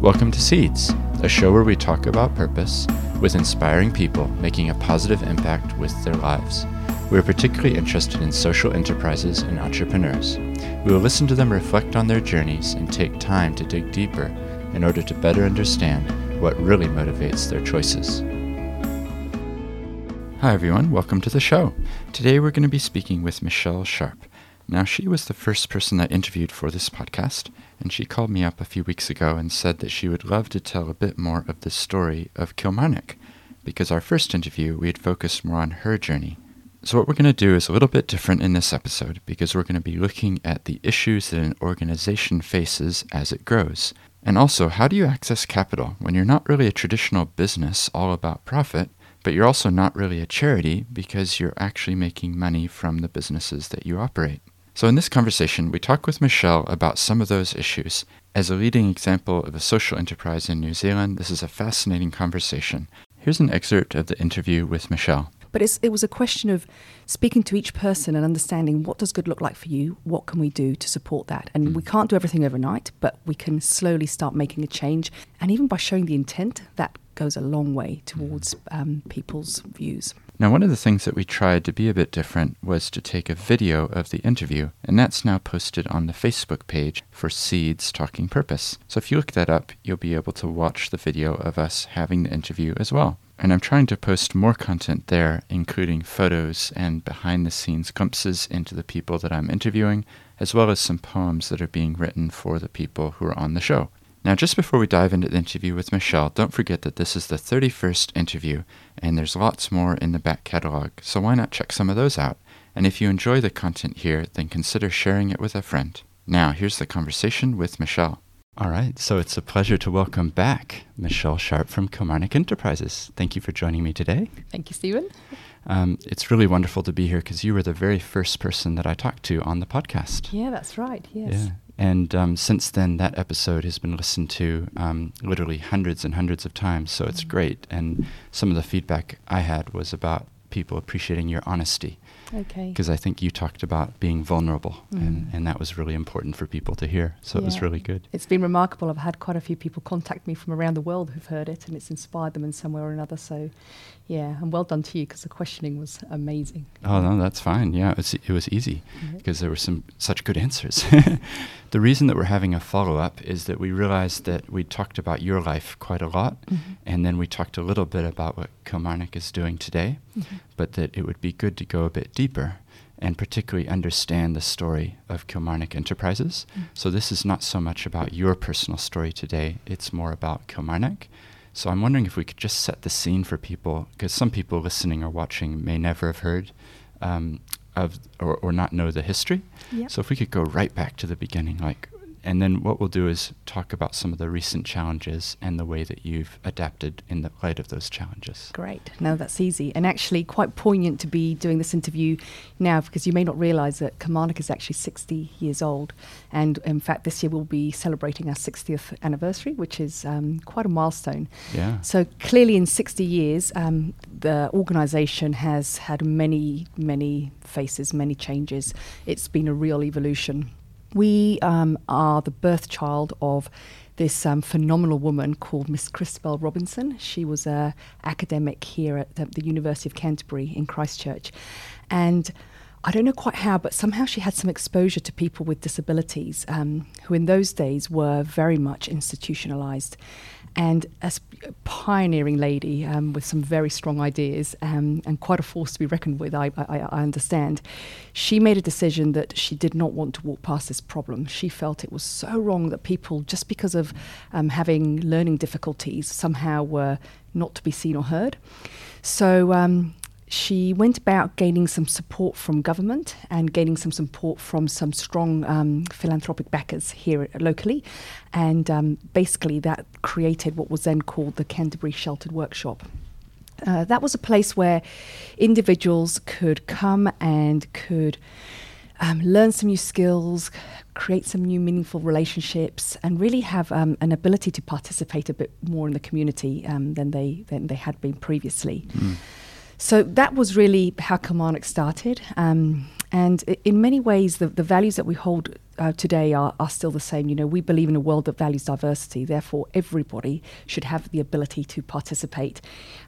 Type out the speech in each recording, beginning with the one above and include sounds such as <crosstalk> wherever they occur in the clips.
Welcome to Seeds, a show where we talk about purpose with inspiring people making a positive impact with their lives. We are particularly interested in social enterprises and entrepreneurs. We will listen to them reflect on their journeys and take time to dig deeper in order to better understand what really motivates their choices. Hi, everyone. Welcome to the show. Today we're going to be speaking with Michelle Sharp. Now, she was the first person I interviewed for this podcast, and she called me up a few weeks ago and said that she would love to tell a bit more of the story of Kilmarnock, because our first interview we had focused more on her journey. So, what we're going to do is a little bit different in this episode because we're going to be looking at the issues that an organization faces as it grows. And also, how do you access capital when you're not really a traditional business all about profit, but you're also not really a charity because you're actually making money from the businesses that you operate? So, in this conversation, we talk with Michelle about some of those issues. As a leading example of a social enterprise in New Zealand, this is a fascinating conversation. Here's an excerpt of the interview with Michelle. But it was a question of speaking to each person and understanding what does good look like for you, what can we do to support that. And mm. we can't do everything overnight, but we can slowly start making a change. And even by showing the intent, that goes a long way towards um, people's views. Now, one of the things that we tried to be a bit different was to take a video of the interview, and that's now posted on the Facebook page for Seeds Talking Purpose. So if you look that up, you'll be able to watch the video of us having the interview as well. And I'm trying to post more content there, including photos and behind the scenes glimpses into the people that I'm interviewing, as well as some poems that are being written for the people who are on the show. Now, just before we dive into the interview with Michelle, don't forget that this is the 31st interview, and there's lots more in the back catalog, so why not check some of those out? And if you enjoy the content here, then consider sharing it with a friend. Now, here's the conversation with Michelle. All right, so it's a pleasure to welcome back Michelle Sharp from Kilmarnock Enterprises. Thank you for joining me today. Thank you, Steven. Um, it's really wonderful to be here because you were the very first person that I talked to on the podcast. Yeah, that's right. Yes. Yeah. And um, since then, that episode has been listened to um, literally hundreds and hundreds of times. So it's mm. great. And some of the feedback I had was about people appreciating your honesty. Okay. Because I think you talked about being vulnerable, mm. and, and that was really important for people to hear. So yeah. it was really good. It's been remarkable. I've had quite a few people contact me from around the world who've heard it, and it's inspired them in some way or another. So yeah, and well done to you because the questioning was amazing. Oh no, that's fine. Yeah, it was, it was easy because mm-hmm. there were some such good answers. <laughs> the reason that we're having a follow up is that we realized that we talked about your life quite a lot, mm-hmm. and then we talked a little bit about what Kilmarnock is doing today, mm-hmm. but that it would be good to go a bit deeper and particularly understand the story of Kilmarnock Enterprises. Mm. So this is not so much about your personal story today; it's more about Kilmarnock so I'm wondering if we could just set the scene for people, because some people listening or watching may never have heard um, of or, or not know the history. Yep. So if we could go right back to the beginning, like and then what we'll do is talk about some of the recent challenges and the way that you've adapted in the light of those challenges. Great. No, that's easy. And actually quite poignant to be doing this interview now because you may not realize that Kilmarnock is actually 60 years old. And in fact, this year we'll be celebrating our 60th anniversary, which is um, quite a milestone. Yeah. So clearly, in 60 years, um, the organization has had many, many faces, many changes. It's been a real evolution. We um, are the birth child of this um, phenomenal woman called Miss Christabel Robinson. She was an academic here at the, the University of Canterbury in Christchurch. And I don't know quite how, but somehow she had some exposure to people with disabilities um, who, in those days, were very much institutionalized and as a pioneering lady um, with some very strong ideas um, and quite a force to be reckoned with, I, I, I, understand. She made a decision that she did not want to walk past this problem. She felt it was so wrong that people, just because of um, having learning difficulties, somehow were not to be seen or heard. So um, she went about gaining some support from government and gaining some support from some strong um, philanthropic backers here locally. And um, basically, that created what was then called the Canterbury Sheltered Workshop. Uh, that was a place where individuals could come and could um, learn some new skills, create some new meaningful relationships, and really have um, an ability to participate a bit more in the community um, than they than they had been previously. Mm. So that was really how Kilmarnock started. Um, And in many ways, the, the values that we hold uh, today are, are still the same. You know, we believe in a world that values diversity. Therefore, everybody should have the ability to participate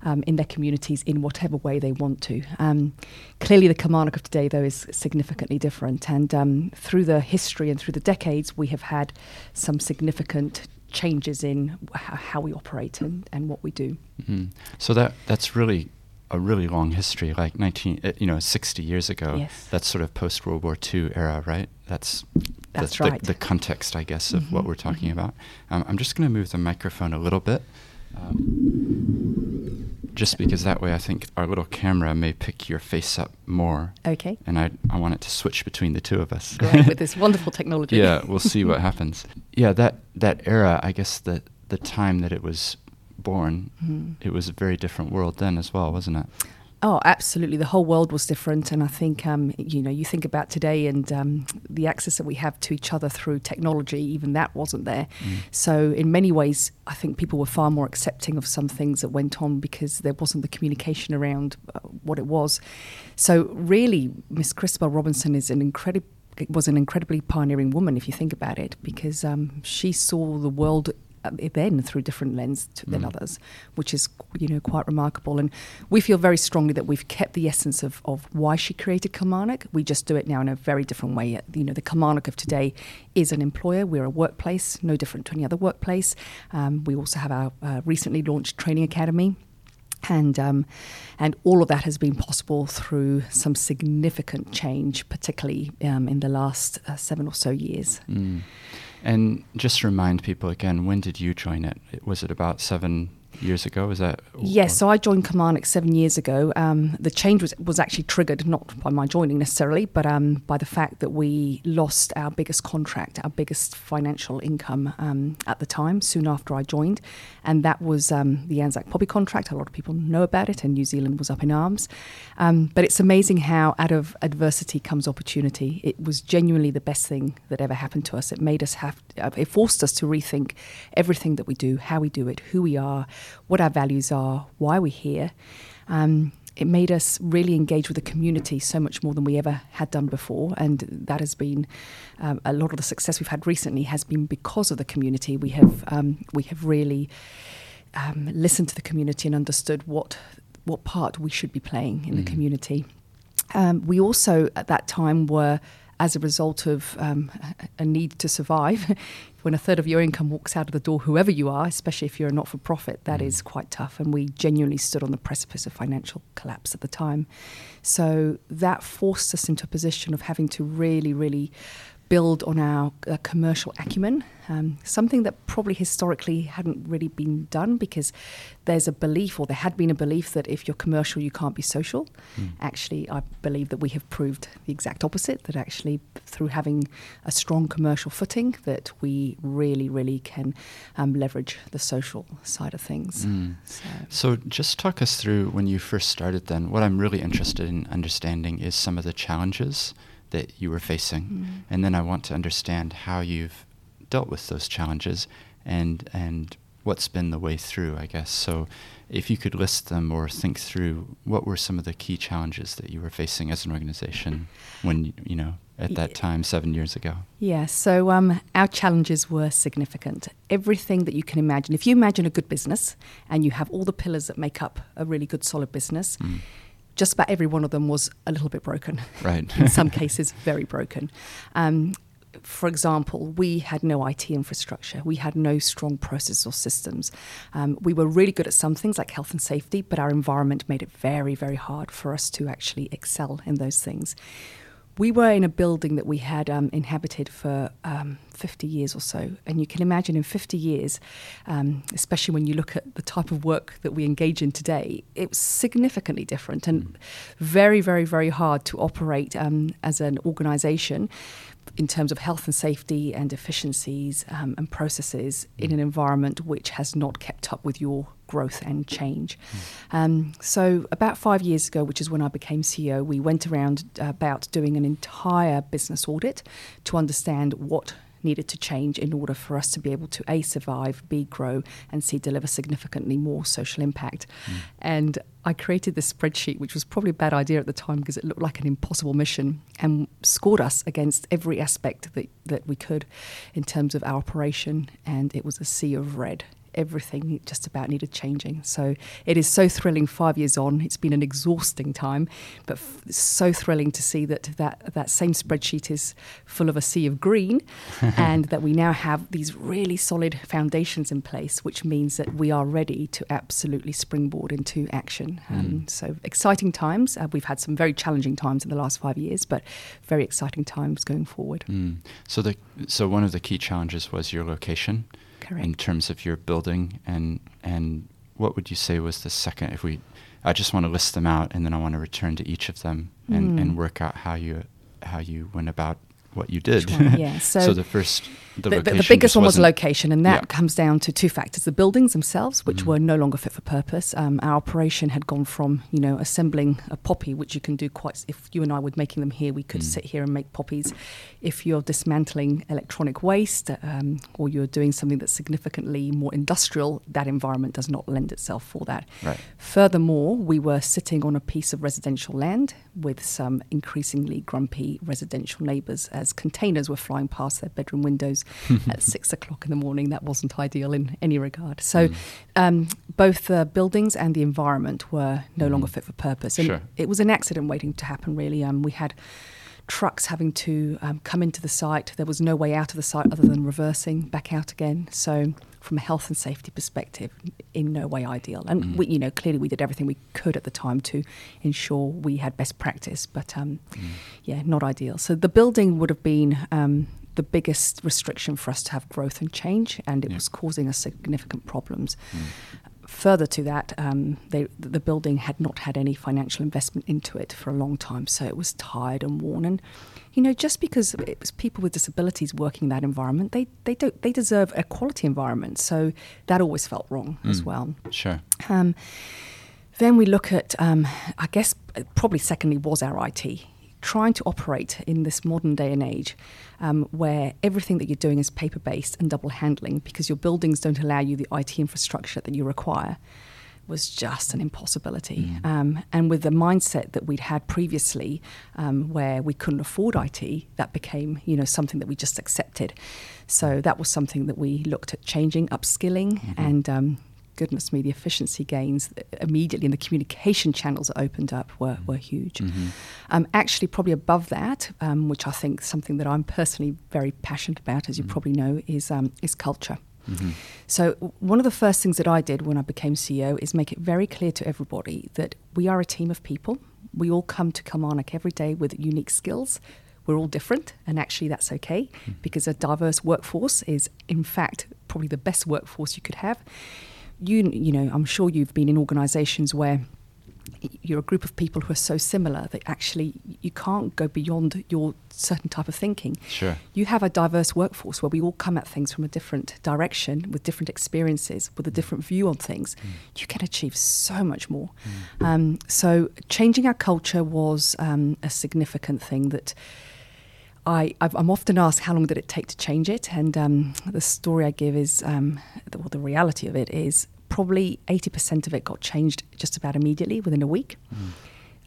um, in their communities in whatever way they want to. Um, clearly, the Kilmarnock of today, though, is significantly different. And um, through the history and through the decades, we have had some significant changes in how we operate and, and what we do. Mm-hmm. So that that's really a really long history, like 19, uh, you know, 60 years ago. Yes. That's sort of post World War II era, right? That's that's the, right. The, the, context, I guess, of mm-hmm, what we're talking mm-hmm. about. Um, I'm just going to move the microphone a little bit. Um, just because that way I think our little camera may pick your face up more. Okay. And I, I want it to switch between the two of us. Great, with this <laughs> wonderful technology. yeah, we'll see what <laughs> happens. Yeah, that, that era, I guess the, the time that it was born, mm-hmm. it was a very different world then as well, wasn't it? Oh, absolutely. The whole world was different. And I think, um, you know, you think about today and um, the access that we have to each other through technology, even that wasn't there. Mm. So, in many ways, I think people were far more accepting of some things that went on because there wasn't the communication around uh, what it was. So, really, Miss Christabel Robinson is an incredible was an incredibly pioneering woman if you think about it because um, she saw the world then through different lens to, than Mm. others, which is you know quite remarkable. And we feel very strongly that we've kept the essence of, of why she created Kilmarnock. We just do it now in a very different way. You know, the Kilmarnock of today is an employer. We're a workplace, no different to any other workplace. Um, we also have our uh, recently launched training academy. And um, and all of that has been possible through some significant change, particularly um, in the last uh, seven or so years. Mm. And just remind people again, when did you join it? Was it about seven years ago? Is that? Yes, so I joined Kilmarnock seven years ago. Um, the change was, was actually triggered not by my joining necessarily, but um, by the fact that we lost our biggest contract, our biggest financial income um, at the time, soon after I joined. And that was um, the Anzac Poppy contract. A lot of people know about it, and New Zealand was up in arms. Um, but it's amazing how out of adversity comes opportunity. It was genuinely the best thing that ever happened to us. It made us have, uh, it forced us to rethink everything that we do, how we do it, who we are, what our values are, why we're here. Um, it made us really engage with the community so much more than we ever had done before, and that has been um, a lot of the success we've had recently has been because of the community. We have um, we have really um, listened to the community and understood what what part we should be playing in Mm. the community. Um, we also at that time were as a result of um, a need to survive, when a third of your income walks out of the door, whoever you are, especially if you're a not for profit, that Mm. is quite tough. And we genuinely stood on the precipice of financial collapse at the time. So that forced us into a position of having to really, really build on our uh, commercial acumen, um, something that probably historically hadn't really been done because there's a belief, or there had been a belief, that if you're commercial, you can't be social. Mm. Actually, I believe that we have proved the exact opposite, that actually, through having a strong commercial footing, that we really, really can um, leverage the social side of things. Mm. So, So just talk us through when you first started then. What I'm really interested in understanding is some of the challenges that you were facing. mm. And then I want to understand how you've dealt with those challenges and and what's been the way through, I guess. So if you could list them or think through what were some of the key challenges that you were facing as an organization when you know at that time 7 years ago. Yeah, so um, our challenges were significant. Everything that you can imagine. If you imagine a good business and you have all the pillars that make up a really good, solid business, Mm. Just about every one of them was a little bit broken. <laughs> Right. In some cases, very broken. Um, for example, we had no IT infrastructure. We had no strong processes or systems. Um, we were really good at some things like health and safety, but our environment made it very, very hard for us to actually excel in those things. We were in a building that we had um, inhabited for um, 50 years or so. And you can imagine in 50 years, um, especially when you look at the type of work that we engage in today, it was significantly different and very, very, very hard to operate um, as an organization in terms of health and safety and efficiencies um, and processes in an environment which has not kept up with your growth and change. Um, so, about five years ago, which is when I became CEO, we went around about doing an entire business audit to understand what needed to change in order for us to be able to A, survive, B, grow, and C, deliver significantly more social impact. Mm. And I created this spreadsheet, which was probably a bad idea at the time because it looked like an impossible mission and scored us against every aspect that, that we could in terms of our operation. And it was a sea of red everything just about needed changing. So it is so thrilling. Five years on, it's been an exhausting time, but f- so thrilling to see that, that that same spreadsheet is full of a sea of green, <laughs> and that we now have these really solid foundations in place, which means that we are ready to absolutely springboard into action. Mm. Um, so exciting times. Uh, we've had some very challenging times in the last five years, but very exciting times going forward. Mm. So the so one of the key challenges was your location. Correct. in terms of your building and and what would you say was the second if we I just want to list them out and then I want to return to each of them and, mm. and work out how you how you went about what you did. Yeah. <laughs> So, so, the first, the, the, the biggest one was location, and that yeah. comes down to two factors: the buildings themselves, which mm were no longer fit for purpose. Um, our operation had gone from you know assembling a poppy, which you can do quite. If you and I were making them here, we could mm. sit here and make poppies. If you're dismantling electronic waste, um, or you're doing something that's significantly more industrial, that environment does not lend itself for that. Right. Furthermore, we were sitting on a piece of residential land with some increasingly grumpy residential neighbours as containers were flying past their bedroom windows <laughs> at six o'clock in the morning. That wasn't ideal in any regard. So, mm. um, both the buildings and the environment were no mm. longer fit for purpose. And sure. it was an accident waiting to happen, really. Um, we had trucks having to um, come into the site. There was no way out of the site other than reversing back out again. So, from a health and safety perspective, in no way ideal. And mm. we, you know, clearly we did everything we could at the time to ensure we had best practice, but um, mm. yeah, not ideal. So the building would have been. Um, the biggest restriction for us to have growth and change, and it yeah. was causing us significant problems. Mm further to that, um, they, the building had not had any financial investment into it for a long time, so it was tired and worn. And you know, just because it was people with disabilities working in that environment, they they don't they deserve a quality environment. So that always felt wrong mm, as well. Sure. Um, then we look at, um, I guess, probably secondly was our IT trying to operate in this modern day and age um, where everything that you're doing is paper based and double handling because your buildings don't allow you the IT infrastructure that you require was just an impossibility. Mm. Um, and with the mindset that we'd had previously, um, where we couldn't afford IT, that became you know something that we just accepted. So that was something that we looked at changing, upskilling, mm-hmm. and um, goodness me, the efficiency gains immediately and the communication channels that opened up were, were huge. Mm-hmm. Um, actually, probably above that, um, which I think something that I'm personally very passionate about, as you mm-hmm. probably know, is um, is culture. Mm-hmm. So, one of the first things that I did when I became CEO is make it very clear to everybody that we are a team of people. We all come to Kilmarnock every day with unique skills. We're all different, and actually, that's okay mm-hmm. because a diverse workforce is, in fact, probably the best workforce you could have you you know I'm sure you've been in organisations where you're a group of people who are so similar that actually you can't go beyond your certain type of thinking. Sure. You have a diverse workforce where we all come at things from a different direction, with different experiences, with a mm. different view on things. Mm. You can achieve so much more. Mm. Um, so changing our culture was um, a significant thing that. I, am often asked how long did it take to change it, and um, the story I give is, um, the, well, the reality of it is probably 80% of it got changed just about immediately within a week. Mm.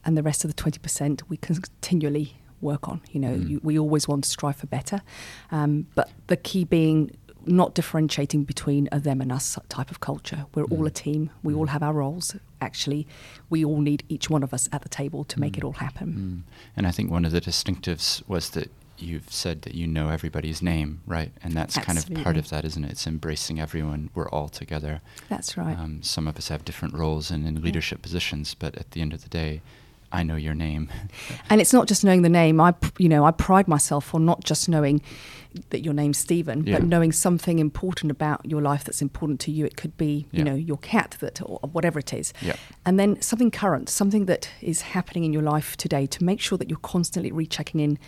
And the rest of the 20% we continually work on. You know, mm. you, we always want to strive for better. Um, but the key being not differentiating between a them and us type of culture. We're mm. all a team. We all mm. have our roles. Actually, we all need each one of us at the table to make mm. it all happen. Mm. And I think one of the distinctives was that you've said that you know everybody's name, right? And that's Absolutely. kind of part of that, isn't it? It's embracing everyone. We're all together. That's right. Um, some of us have different roles and in leadership yeah. positions, but at the end of the day, I know your name. <laughs> and it's not just knowing the name. I, you know, I pride myself on not just knowing that your name's Steven, yeah. but knowing something important about your life that's important to you. It could be, you yeah. know, your cat that, or whatever it is. Yeah. And then something current, something that is happening in your life today to make sure that you're constantly rechecking in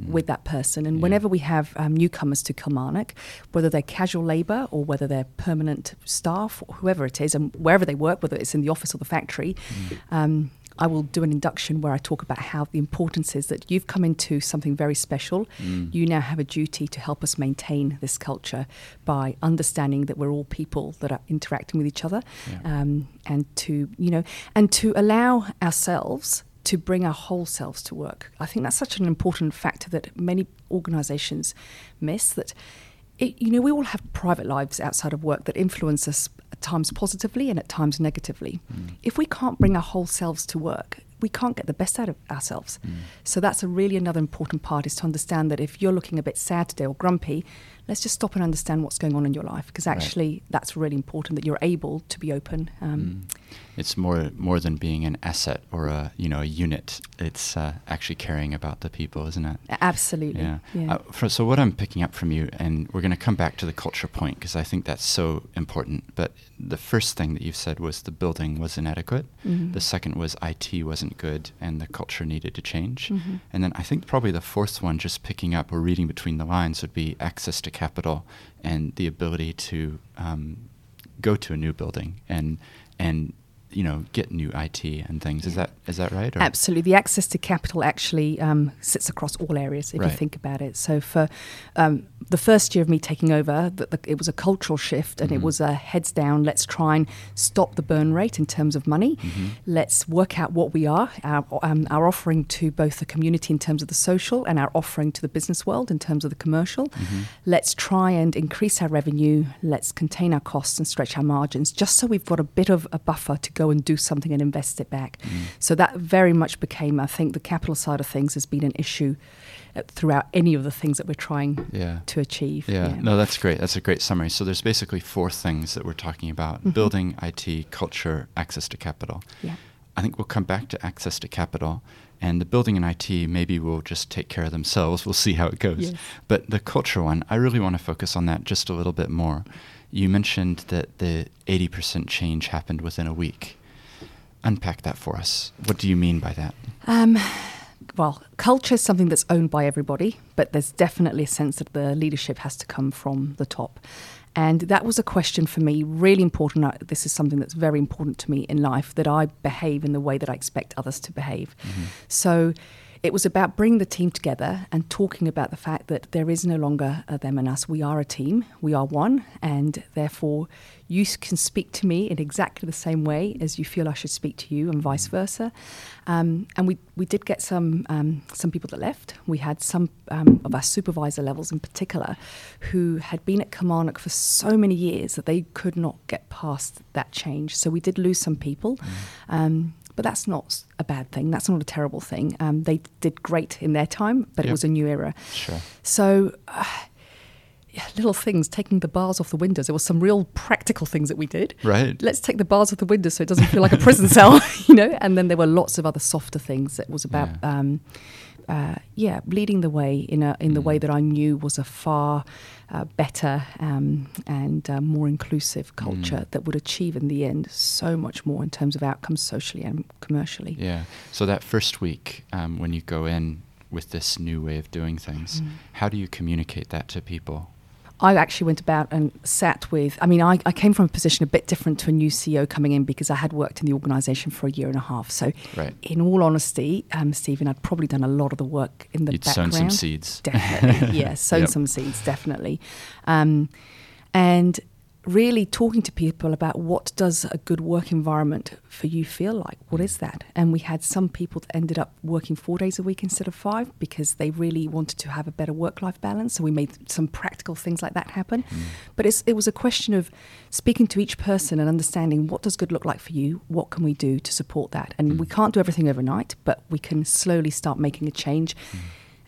mm. with that person. And yeah. whenever we have um, newcomers to Kilmarnock, whether they're casual labour or whether they're permanent staff or whoever it is, and wherever they work, whether it's in the office or the factory, mm. um, I will do an induction where I talk about how the importance is that you've come into something very special. Mm. You now have a duty to help us maintain this culture by understanding that we're all people that are interacting with each other, Yeah. um, and to you know, and to allow ourselves to bring our whole selves to work. I think that's such an important factor that many organisations miss. That it, you know, we all have private lives outside of work that influence us at times positively and at times negatively. Mm. If we can't bring our whole selves to work, we can't get the best out of ourselves. Mm. So that's a really another important part is to understand that if you're looking a bit sad today or grumpy, let's just stop and understand what's going on in your life because Right. actually that's really important that you're able to be open. Um, Mm. It's more more than being an asset or a you know a unit. It's uh, actually caring about the people, isn't it? Absolutely. Yeah. yeah. Uh, for, so what I'm picking up from you, and we're going to come back to the culture point because I think that's so important. But the first thing that you've said was the building was inadequate. Mhm. The second was IT wasn't good, and the culture needed to change. Mhm. And then I think probably the fourth one, just picking up or reading between the lines, would be access to capital and the ability to um, go to a new building and and you know get new IT and things. Is that is that right? or- Absolutely. The access to capital actually um, sits across all areas if Right. you think about it. So, for um, the first year of me taking over, the, the, it was a cultural shift and Mhm. it was a heads down, let's try and stop the burn rate in terms of money. Mhm. Let's work out what we are, our, um, our offering to both the community in terms of the social and our offering to the business world in terms of the commercial. Mhm. Let's try and increase our revenue. Let's contain our costs and stretch our margins just so we've got a bit of a buffer to go and do something and invest it back. Mm. So that very much became, I think, the capital side of things has been an issue uh, throughout any of the things that we're trying Yeah. to achieve. Yeah, no, that's great. That's a great summary. So there's basically four things that we're talking about: Mhm. building, IT, culture, access to capital. Yeah. I think we'll come back to access to capital, and the building and IT maybe will just take care of themselves. We'll see how it goes. Yes. But the culture one, I really want to focus on that just a little bit more. You mentioned that the 80% change happened within a week. Unpack that for us. What do you mean by that? Um, well, culture is something that's owned by everybody, but there's definitely a sense that the leadership has to come from the top. And that was a question for me, really important. This is something that's very important to me in life that I behave in the way that I expect others to behave. Mhm. So it was about bringing the team together and talking about the fact that there is no longer a them and us. We are a team, we are one, and therefore you can speak to me in exactly the same way as you feel I should speak to you, and vice versa. Um, and we, we did get some um, some people that left. We had some um, of our supervisor levels in particular who had been at Kilmarnock for so many years that they could not get past that change. So we did lose some people. Um, but that's not a bad thing. That's not a terrible thing. Um, they did great in their time, but it was a new era. Sure. So, uh, yeah, little things, taking the bars off the windows. There were some real practical things that we did. Right. Let's take the bars off the windows so it doesn't feel like a prison <laughs> cell, <laughs> you know. And then there were lots of other softer things. That was about, Yeah. um, uh, yeah, leading the way in a in the way Mm. that I knew was a far uh, better um, and uh, more inclusive culture Mm. that would achieve in the end so much more in terms of outcomes socially and commercially. Yeah. So that first week, um, when you go in with this new way of doing things, Mm. how do you communicate that to people? I actually went about and sat with. I mean, I, I came from a position a bit different to a new CEO coming in because I had worked in the organisation for a year and a half. So, Right. in all honesty, um, Steven, I'd probably done a lot of the work in the You'd background. sown some seeds. Definitely, <laughs> yeah, sown Yep. some seeds, definitely. Um, and really talking to people about what does a good work environment for you feel like? What is that? And we had some people that ended up working four days a week instead of five because they really wanted to have a better work-life balance. So we made some practical things like that happen. Mm. But it's, it was a question of speaking to each person and understanding what does good look like for you? What can we do to support that? And we Mm. can't do everything overnight, but we can slowly start making a change. Mm.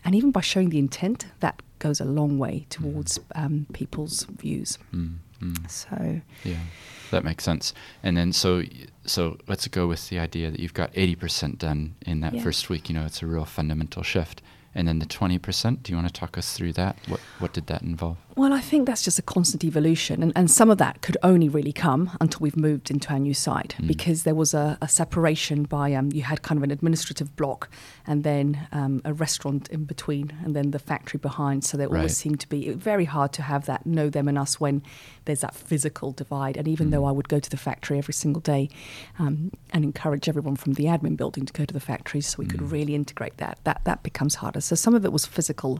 And even by showing the intent, that goes a long way towards um, people's views. Mm, mm. So, Yeah, that makes sense. And then so so let's go with the idea that you've got eighty percent done in that Yeah. first week. You know, it's a real fundamental shift. And then the 20%, do you want to talk us through that? What, what did that involve? Well, I think that's just a constant evolution. And, and some of that could only really come until we've moved into our new site mm. because there was a, a separation by, um, you had kind of an administrative block and then um, a restaurant in between and then the factory behind. So there right. always seemed to be very hard to have that know them and us when there's that physical divide. And even mm. though I would go to the factory every single day um, and encourage everyone from the admin building to go to the factories so we mm. could really integrate that, that, that becomes harder. So some of it was physical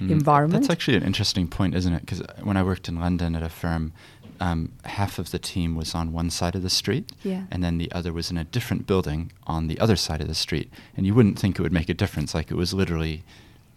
mm. environment. That's actually an interesting point, isn't it? Because when I worked in London at a firm, um, half of the team was on one side of the street, yeah. and then the other was in a different building on the other side of the street. And you wouldn't think it would make a difference, like it was literally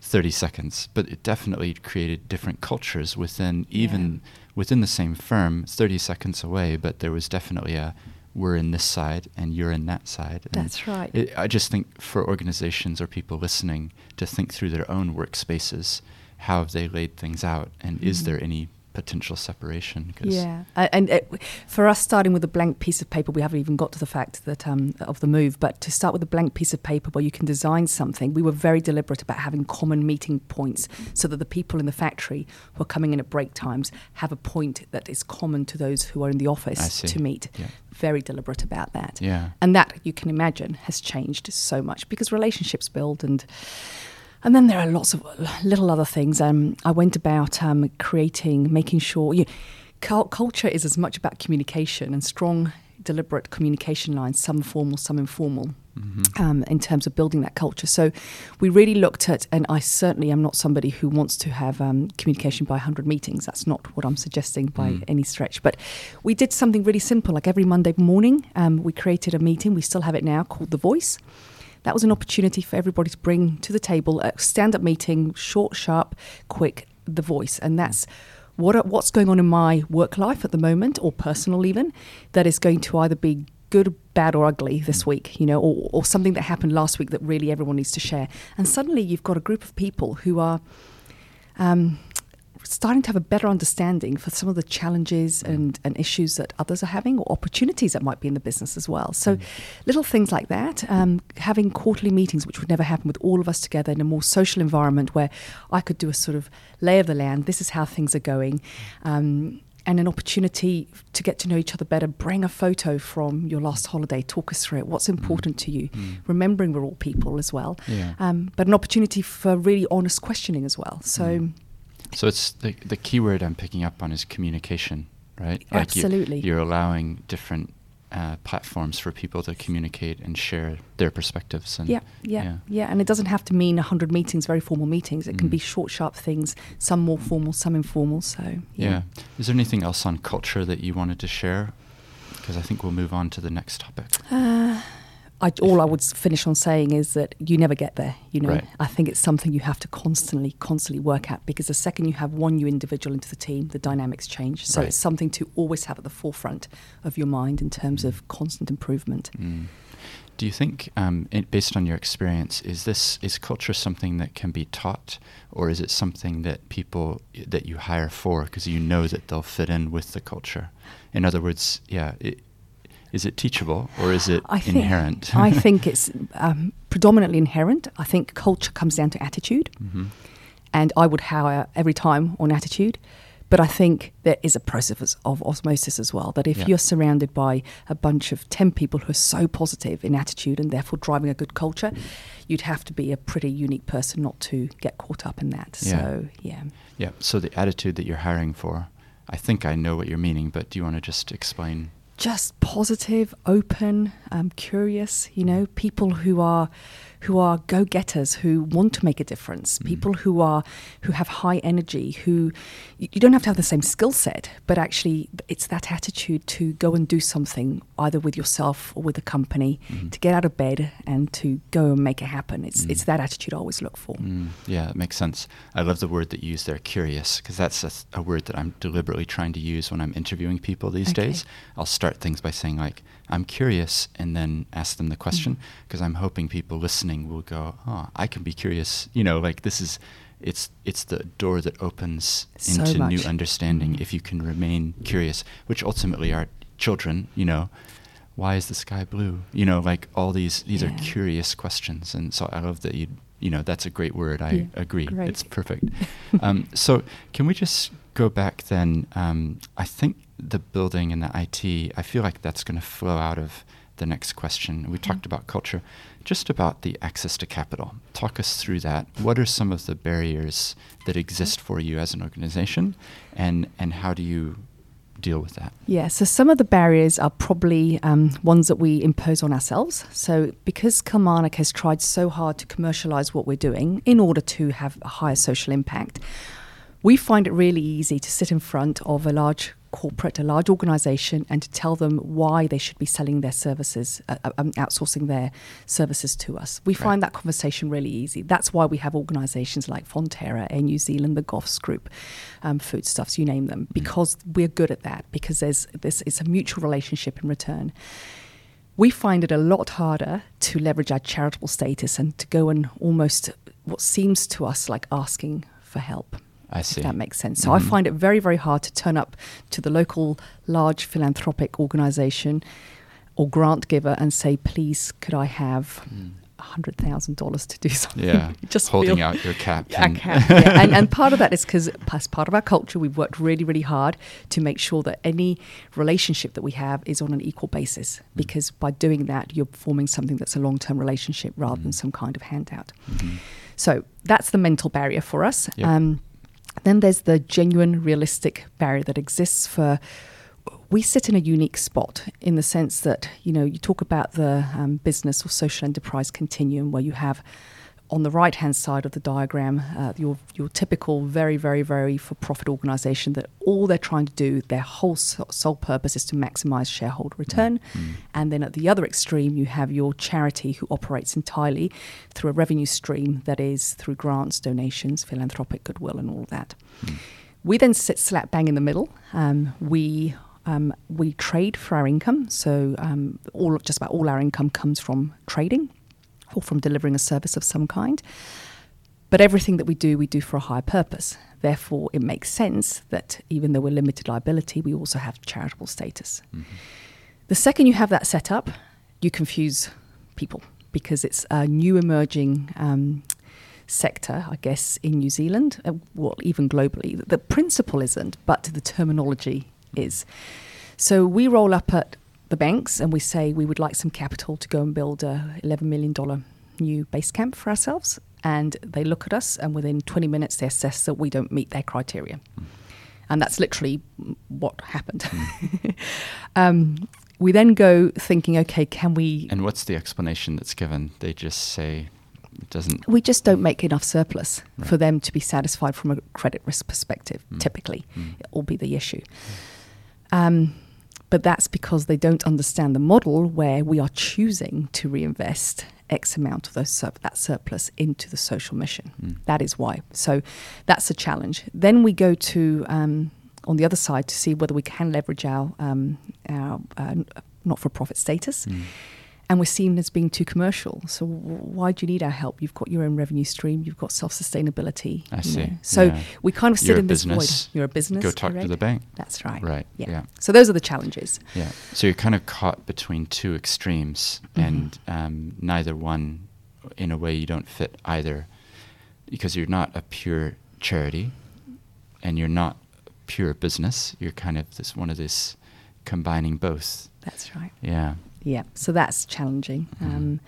30 seconds, but it definitely created different cultures within even yeah. within the same firm, 30 seconds away. But there was definitely a we're in this side and you're in that side. And That's right. It, I just think for organizations or people listening to think through their own workspaces, how have they laid things out, and mm-hmm. is there any potential separation. Cause yeah, and it, for us, starting with a blank piece of paper, we haven't even got to the fact that um, of the move. But to start with a blank piece of paper where you can design something, we were very deliberate about having common meeting points, so that the people in the factory who are coming in at break times have a point that is common to those who are in the office to meet. Yeah. Very deliberate about that. Yeah, and that you can imagine has changed so much because relationships build and and then there are lots of little other things. Um, I went about um, creating, making sure you know, culture is as much about communication and strong, deliberate communication lines, some formal, some informal. Mm-hmm. Um, in terms of building that culture. So we really looked at, and I certainly am not somebody who wants to have um, communication by 100 meetings. That's not what I'm suggesting by mm. any stretch. But we did something really simple. Like every Monday morning, um, we created a meeting, we still have it now, called The Voice that was an opportunity for everybody to bring to the table a stand up meeting, short, sharp, quick, the voice. And that's what are, what's going on in my work life at the moment, or personal even, that is going to either be good, bad, or ugly this mm. week, you know, or, or something that happened last week that really everyone needs to share. And suddenly you've got a group of people who are. Um, starting to have a better understanding for some of the challenges mm. and, and issues that others are having or opportunities that might be in the business as well. So, mm. little things like that, um, having quarterly meetings, which would never happen with all of us together in a more social environment where I could do a sort of lay of the land, this is how things are going. Um, and an opportunity to get to know each other better. Bring a photo from your last holiday. Talk us through it. What's mm. important mm. to you? Mm. Remembering we're all people as well. Yeah. Um, but an opportunity for really honest questioning as well. So mm. So it's the the key word I'm picking up on is communication, right? Like Absolutely. You, are allowing different uh, platforms for people to communicate and share their perspectives. And yeah, yeah, yeah, yeah. And it doesn't have to mean hundred meetings, very formal meetings. It mm. can be short, sharp things. Some more formal, some informal. So yeah. yeah. Is there anything else on culture that you wanted to share? Because I think we'll move on to the next topic. Uh, I, all I would finish on saying is that you never get there. You know, right. I think it's something you have to constantly, constantly work at because the second you have one new individual into the team, the dynamics change. So right. it's something to always have at the forefront of your mind in terms mm. of constant improvement. Mm. Do you think, um, it, based on your experience, is this is culture something that can be taught, or is it something that people that you hire for because you know that they'll fit in with the culture? In other words, yeah. It, is it teachable or is it I think, inherent? I <laughs> think it's um, predominantly inherent. I think culture comes down to attitude, mm-hmm. and I would hire every time on attitude. But I think there is a process of osmosis as well. That if yeah. you're surrounded by a bunch of 10 people who are so positive in attitude and therefore driving a good culture, you'd have to be a pretty unique person not to get caught up in that. Yeah. So, yeah. Yeah. So the attitude that you're hiring for, I think I know what you're meaning, but do you want to just explain? Just positive, open, um, curious. You know, people who are who are go-getters who want to make a difference mm. people who are who have high energy who you don't have to have the same skill set but actually it's that attitude to go and do something either with yourself or with the company mm. to get out of bed and to go and make it happen it's mm. it's that attitude I always look for mm. yeah it makes sense I love the word that you use there curious because that's a, a, word that I'm deliberately trying to use when I'm interviewing people these okay. days I'll start things by saying like I'm curious and then ask them the question because mm. I'm hoping people listening will go, oh, I can be curious. You know, like this is, it's it's the door that opens so into much. new understanding mm. if you can remain curious, which ultimately are children. You know, why is the sky blue? You know, like all these these yeah. are curious questions, and so I love that you you know, that's a great word. I Yeah, agree. great. It's perfect. um, so, can we just go back then? Um, I think the building and the IT, I feel like that's going to flow out of the next question. We talked about culture, just about the access to capital. Talk us through that. What are some of the barriers that exist for you as an organization, and and how do you deal with that? Yeah, so some of the barriers are probably um, ones that we impose on ourselves. So, because Kilmarnock has tried so hard to commercialise what we're doing in order to have a higher social impact, we find it really easy to sit in front of a large corporate, a large organisation, and to tell them why they should be selling their services, uh, uh, um, outsourcing their services to us. We Right. find that conversation really easy. That's why we have organisations like Fonterra, Air New Zealand, the Goughs Group, um, Foodstuffs, you name them, because we're good at that. Because there's this, it's a mutual relationship in return. We find it a lot harder to leverage our charitable status and to go and almost what seems to us like asking for help. I see. If that makes sense. So I Mhm. find it very, very hard to turn up to the local large philanthropic organisation or grant giver and say, please, could I have Mm. $100,000 to do <laughs> something? Yeah, Just holding feel- out your cap. I and- can, yeah. <laughs> and, and part of that is because as part of our culture, we've worked really, really hard to make sure that any relationship that we have is on an equal basis. Mm. Because by doing that, you're forming something that's a long term relationship rather than Mm. some kind of handout. Mhm. So that's the mental barrier for us. Yep. Um, then there's the genuine, realistic barrier that exists for. We sit in a unique spot in the sense that you know you talk about the um, business or social enterprise continuum, where you have on the right hand side of the diagram uh, your your typical very very very for profit organization that all they're trying to do their whole so- sole purpose is to maximize shareholder return Mm. and then at the other extreme, you have your charity who operates entirely through a revenue stream that is through grants, donations, philanthropic goodwill, and all of that. Mm. We then sit slap bang in the middle. Um, we um, we trade for our income, so um, all just about all our income comes from trading or from delivering a service of some kind. But everything that we do, we do for a higher purpose. Therefore, it makes sense that even though we're limited liability, we also have charitable status. Mhm. The second you have that set up, you confuse people because it's a new emerging um, sector, I guess, in New Zealand, uh, well, even globally. The principle isn't, but the terminology is. So we roll up at the banks and we say we would like some capital to go and build a $11 million new base camp for ourselves. And they look at us, and within 20 minutes, they assess that we don't meet their criteria. And that's literally what happened. <laughs> um, we then go thinking, okay, can we? And what's the explanation that's given? They just say it doesn't. We just don't make enough surplus Right. for them to be satisfied from a credit risk perspective. Mm. Typically, Mm. it will be the issue. Um, but that's because they don't understand the model where we are choosing to reinvest X amount of those sur- that surplus into the social mission. Mm. That is why. So that's a challenge. Then we go to um, on the other side to see whether we can leverage our um, our uh, not-for-profit status. Mm. And we're seen as being too commercial. So why do you need our help? You've got your own revenue stream. You've got self-sustainability. I see. know. So Yeah. we kind of sit You're in this business. void. You're a business. Go talk to the bank. That's right. Right. Yeah. Yeah. So those are the challenges. Yeah. So you're kind of caught between two extremes, Mhm. and um, neither one, in a way, you don't fit either, because you're not a pure charity, and you're not pure business. You're kind of this one of this combining both. That's right. Yeah. Yeah. So that's challenging. Mhm. Um,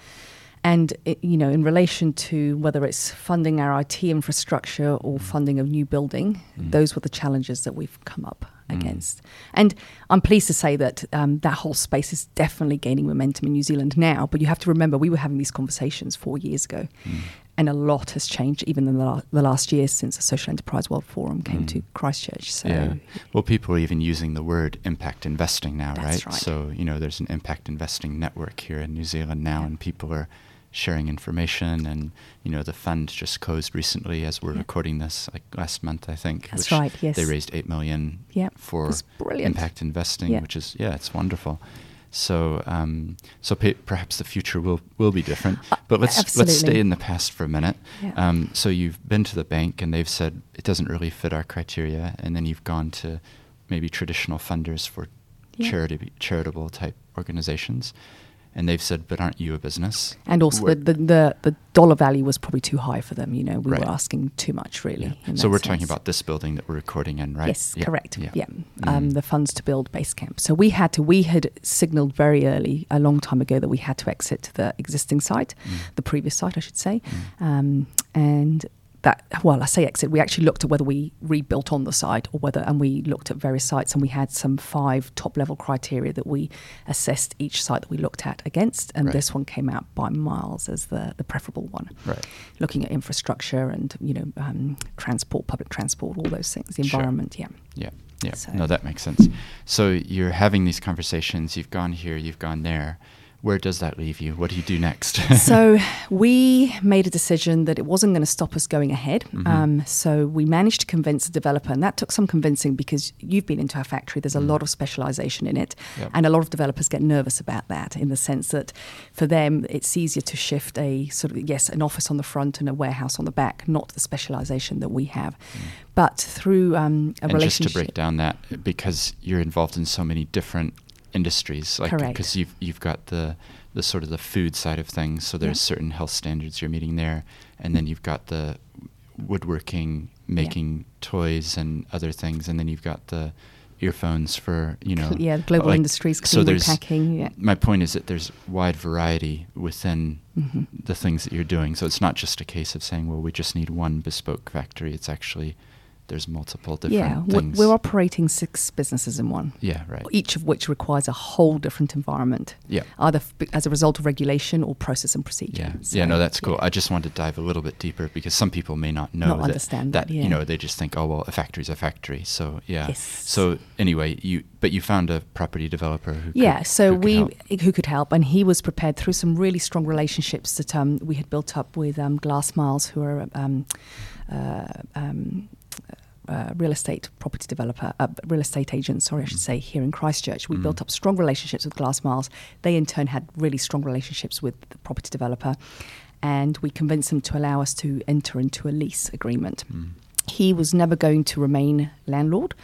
and it, you know, in relation to whether it's funding our IT infrastructure or Mm. funding a new building, Mm. those were the challenges that we've come up Mm. against. And I'm pleased to say that um, that whole space is definitely gaining momentum in New Zealand now. But you have to remember, we were having these conversations four years ago, Mm. And a lot has changed even in the, la- the last year since the Social Enterprise World Forum came Mm. to Christchurch. So yeah. Well, people are even using the word impact investing now, That's right? right. So, you know, there's an impact investing network here in New Zealand now, Yeah. and people are sharing information. And, you know, the fund just closed recently as we're Yeah. recording this, like last month, I think. That's right, yes. They raised 8 million Yeah, for impact investing, which is, yeah, it's wonderful. So, um, so pe- perhaps the future will, will be different. Uh, But let's let's stay in the past for a minute. Yeah. Um, so you've been to the bank and they've said it doesn't really fit our criteria, and then you've gone to maybe traditional funders for Yeah. charity charitable type organizations, and they've said, "But aren't you a business?" And also, the, the, the, the dollar value was probably too high for them. You know, we Right. were asking too much, really. Yeah. So we're talking about this building that we're recording in, right? Yes, Yeah. correct. Yeah. Yeah, Um, Mm. the funds to build base camp. So we had to. We had signaled very early, a long time ago, that we had to exit the existing site, Mm. the previous site, I should say, Mm. um, and. That, well, I say exit. We actually looked at whether we rebuilt on the site or whether, and we looked at various sites, and we had some five top level criteria that we assessed each site that we looked at against, and Right. this one came out by miles as the the preferable one Right. looking at infrastructure and you know um, transport, public transport, all those things, the Sure. environment. Yeah. Yeah. Yeah. So- No, that makes sense. So you're having these conversations. You've gone here. You've gone there. Where does that leave you? What do you do next? <laughs> so <laughs> we made a decision that it wasn't going to stop us going ahead. Mhm. Um, so we managed to convince the developer, and that took some convincing because you've been into our factory. There's a Mm. lot of specialization in it, Yep. and a lot of developers get nervous about that in the sense that for them it's easier to shift a sort of yes an office on the front and a warehouse on the back, not the specialization that we have. But through um, a Mm. and just relationship, to break down that, because you're involved in so many different industries, like Correct. because you've you've got the the sort of the food side of things. So there's Yeah. certain health standards you're meeting there, and then you've got the woodworking, making toys and other things, and then you've got the earphones for you know <laughs> yeah, global like- industries, so there's packing. Yeah. my point is that there's wide variety within Mhm. the things that you're doing. So it's not just a case of saying, well, we just need one bespoke factory. It's actually there's multiple different Yeah, things. we're operating six businesses in one, yeah, right. each of which requires a whole different environment, Yeah. either f- as a result of regulation or process and procedure. Yeah, So, yeah, no, that's cool. yeah. I just wanted to dive a little bit deeper because some people may not know Not that, understand that that, you know they just think, oh well, a factory's a factory. So yeah. Yes. So anyway, you but you found a property developer who Yeah, could, so who could we help. who could help, and he was prepared through some really strong relationships that um, we had built up with um, Glass Miles, who are um, uh, um, uh, real estate property developer, uh, real estate agent, sorry, I should Mm. say, here in Christchurch. We Mm. built up strong relationships with Glass Miles. They in turn had really strong relationships with the property developer, and we convinced them to allow us to enter into a lease agreement. Mm. He was never going to remain landlord.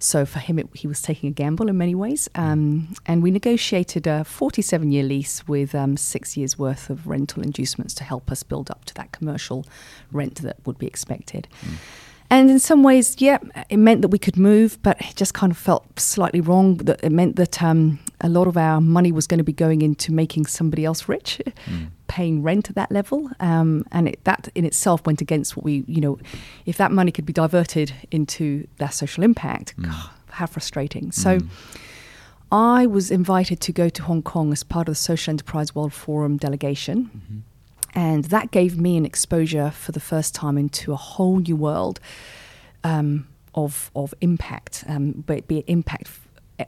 So for him, it, he was taking a gamble in many ways. Um, and we negotiated a 47 year lease with um, six years worth of rental inducements to help us build up to that commercial rent that would be expected. Mm. And in some ways, yeah, it meant that we could move, but it just kind of felt slightly wrong. That it meant that um, a lot of our money was going to be going into making somebody else rich, <laughs> Mm. paying rent at that level, um, and it, that in itself went against what we, you know, if that money could be diverted into that social impact, Mm. God, how frustrating. So. Mm. I was invited to go to Hong Kong as part of the Social Enterprise World Forum delegation. Mhm. And that gave me an exposure for the first time into a whole new world um, of, of impact, um, be, it- be it impact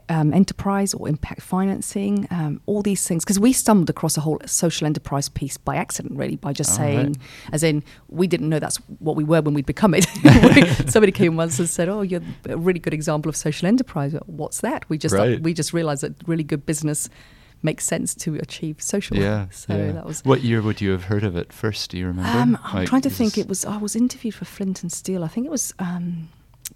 um, enterprise or impact financing, um, all these things. Because we stumbled across a whole social enterprise piece by accident, really, by just right. saying, as in, we didn't know that's what we were when we'd become it. <laughs> Somebody came once and said, "Oh, you're a really good example of social enterprise." What's that? We just Right. we just realised that really good business makes sense to achieve social. Yeah. So yeah. that was. What year would you have heard of it first? Do you remember? Um, I'm Like, trying to think. It was I was interviewed for Flint and Steel. I think it was um,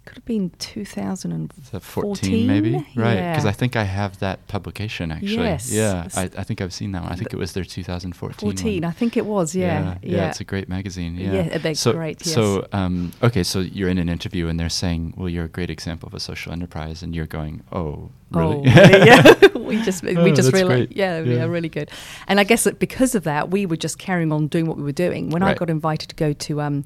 could have been 2014 14 maybe? Right. Because Yeah. I think I have that publication actually. Yes. Yeah. I think I've seen that one. I think it was their 2014 one. 14. I think it was. Yeah. yeah, It's a great magazine. Yeah, Yeah, so, great, So, um, okay, so you're in an interview and they're saying, "Well, you're a great example of a social enterprise," and you're going, "Oh, really?" Oh, yeah. <laughs> <laughs> we just we Oh, just great. yeah, Yeah. yeah, really good. And I guess that because of that, we were just carrying on doing what we were doing. When I got invited to go to um,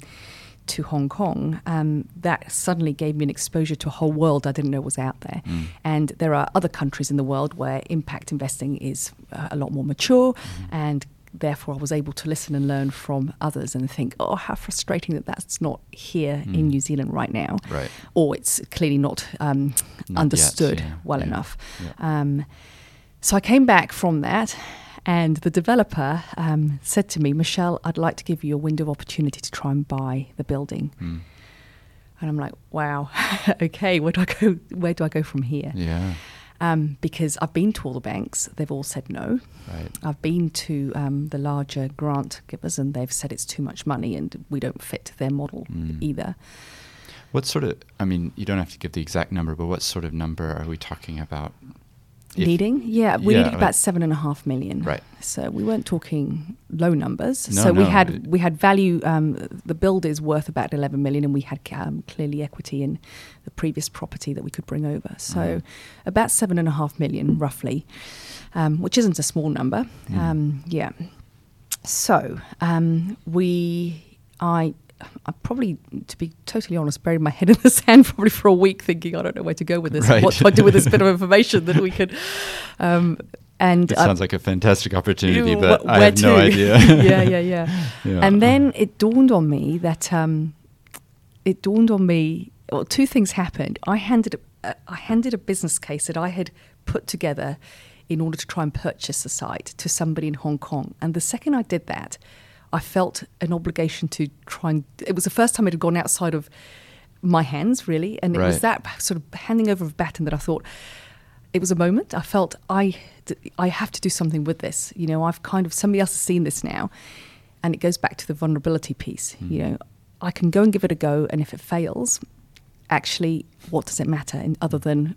to Hong Kong, um, that suddenly gave me an exposure to a whole world I didn't know was out there. Mm. And there are other countries in the world where impact investing is uh, a lot more mature, Mhm. and therefore I was able to listen and learn from others and think, oh, how frustrating that that's not here in Mm. New Zealand right now Right. or it's clearly not, um, Not yet, understood yeah, well yeah, enough. yeah. Um, so I came back from that, and the developer um, said to me, Michelle, I'd like to give you a window of opportunity to try and buy the building. Mm. And I'm like, wow, <laughs> okay, where do I go? Where do I go from here? Yeah. Um, because I've been to all the banks, they've all said no. Right. I've been to um, the larger grant givers, and they've said it's too much money, and we don't fit their model Mm. either. What sort of? I mean, you don't have to give the exact number, but what sort of number are we talking about? If- needing. Yeah, we Yeah, needed like- about seven and a half million. Right. So we weren't talking low numbers. No, so we had we had value. Um, the build is worth about eleven million, and we had um, clearly equity in the previous property that we could bring over. So Mhm. about seven and a half million, roughly, um, which isn't a small number. Mm. Um, yeah. So um, we, I. I probably, to be totally honest, buried my head in the <laughs> sand probably for a week, thinking I don't know where to go with this. Right. What do I do with this bit of <laughs> information that we could? Um, and It I- sounds like a fantastic opportunity, you- but wh- I have no idea. <laughs> yeah, yeah, yeah, Yeah. And then it dawned on me that um, it dawned on me. Well, two things happened. I handed a, uh, I handed a business case that I had put together in order to try and purchase the site to somebody in Hong Kong. And the second I did that, I felt an obligation to try and. It was the first time it had gone outside of my hands, really, and it was that sort of handing over of baton that I thought it was a moment. I felt I I have to do something with this. You know, I've kind of somebody else has seen this now, and it goes back to the vulnerability piece. You hmm. know, I can go and give it a go, and if it fails, actually, what does it matter? And other than,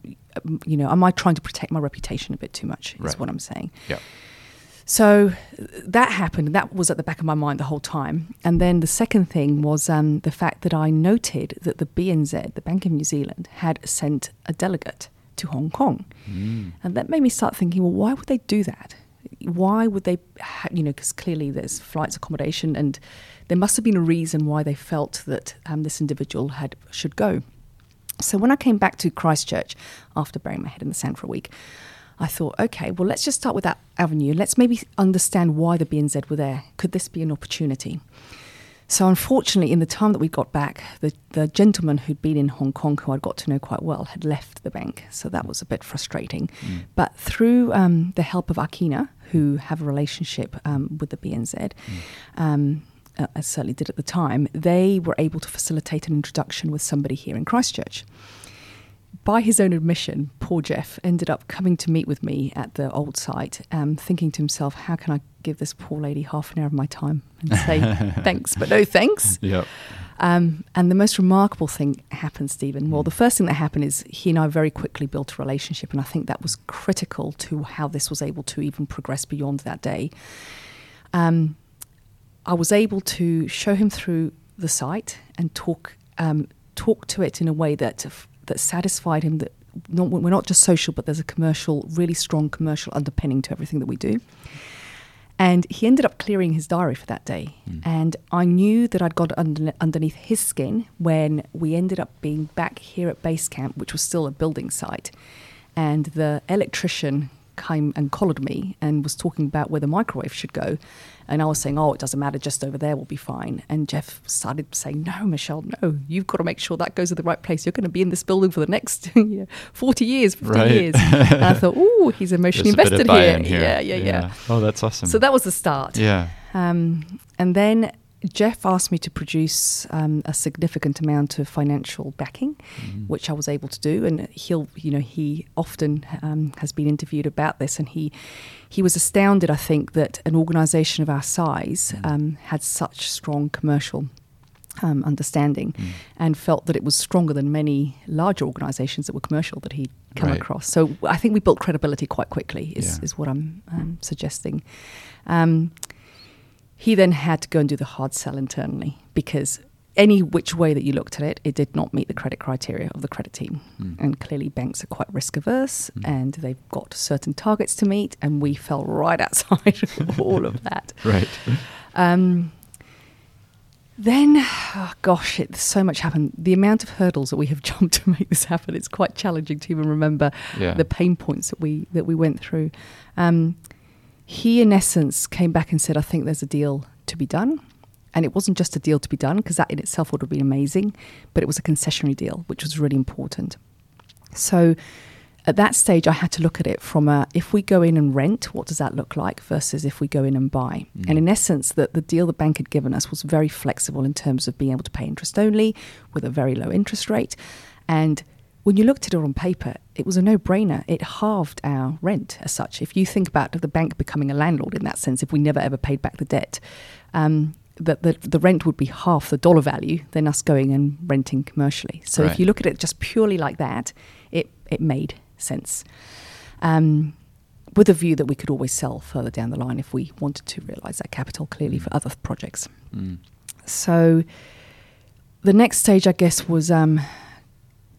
you know, am I trying to protect my reputation a bit too much? Is Right. what I'm saying. yeah. So that happened. and That was at the back of my mind the whole time. And then the second thing was um, the fact that I noted that the BNZ, the Bank of New Zealand, had sent a delegate to Hong Kong. Mm. And that made me start thinking, well, why would they do that? Why would they, ha- you know, because clearly there's flights, accommodation, and there must have been a reason why they felt that um, this individual had should go. So when I came back to Christchurch after burying my head in the sand for a week, I thought, okay, well, let's just start with that avenue. Let's maybe understand why the BNZ were there. Could this be an opportunity? So, unfortunately, in the time that we got back, the, the gentleman who'd been in Hong Kong, who I'd got to know quite well, had left the bank. So that was a bit frustrating. Mm. But through um, the help of Akina, who have a relationship um, with the BNZ, um, uh, I certainly did at the time, they were able to facilitate an introduction with somebody here in Christchurch. By his own admission, poor Jeff ended up coming to meet with me at the old site, um, thinking to himself, how can I give this poor lady half an hour of my time and say <laughs> thanks, but no thanks? Yep. Um, and the most remarkable thing happened, Steven. Well, the first thing that happened is he and I very quickly built a relationship, and I think that was critical to how this was able to even progress beyond that day. Um, I was able to show him through the site and talk um, talk to it in a way that that satisfied him that not, we're not just social, but there's a commercial, really strong commercial underpinning to everything that we do. And he ended up clearing his diary for that day. Mm. And I knew that I'd got under, underneath his skin when we ended up being back here at base camp, which was still a building site. And the electrician came and collared me and was talking about where the microwave should go. And I was saying, oh, it doesn't matter, just over there will be fine. And Jeff started saying, no, Michelle, no, you've got to make sure that goes to the right place. You're going to be in this building for the next <laughs> you know, 40 years, 50 Right. years. and I thought, oh, he's emotionally There's a bit of invested buy-in here. Yeah, yeah, yeah. Oh, that's awesome. So that was the start. yeah. Um, and then Jeff asked me to produce um, a significant amount of financial backing, Mhm. which I was able to do. And he'll, you know, he often um, has been interviewed about this, and he he was astounded. I think that an organisation of our size Mm. um, had such strong commercial. Um, understanding Mm. and felt that it was stronger than many larger organisations that were commercial that he'd come Right. across. So I think we built credibility quite quickly. Is, Yeah. is what I'm um, suggesting. Um, he then had to go and do the hard sell internally because any which way that you looked at it, it did not meet the credit criteria of the credit team. Mm. And clearly, banks are quite risk averse Mm. and they've got certain targets to meet, and we fell right outside of <laughs> all of that. Right. Um, then, oh gosh, it, so much happened. The amount of hurdles that we have <laughs> jumped to make this happen, it's quite challenging to even remember Yeah. the pain points that we that we went through. Um, he, in essence, came back and said, "I think there's a deal to be done." And it wasn't just a deal to be done because that in itself would have been amazing, but it was a concessionary deal, which was really important. So at that stage, I had to look at it from a if we go in and rent, what does that look like versus if we go in and buy. Mm. And in essence, the, the deal the bank had given us was very flexible in terms of being able to pay interest only with a very low interest rate. And when you looked at it on paper, it was a no brainer. It halved our rent as such. If you think about the bank becoming a landlord in that sense, if we never ever paid back the debt, um, that the, the rent would be half the dollar value than us going and renting commercially. So Right. if you look at it just purely like that, it, it made sense. Um, with a view that we could always sell further down the line if we wanted to realise that capital clearly for other projects. Mm. So the next stage, I guess, was um,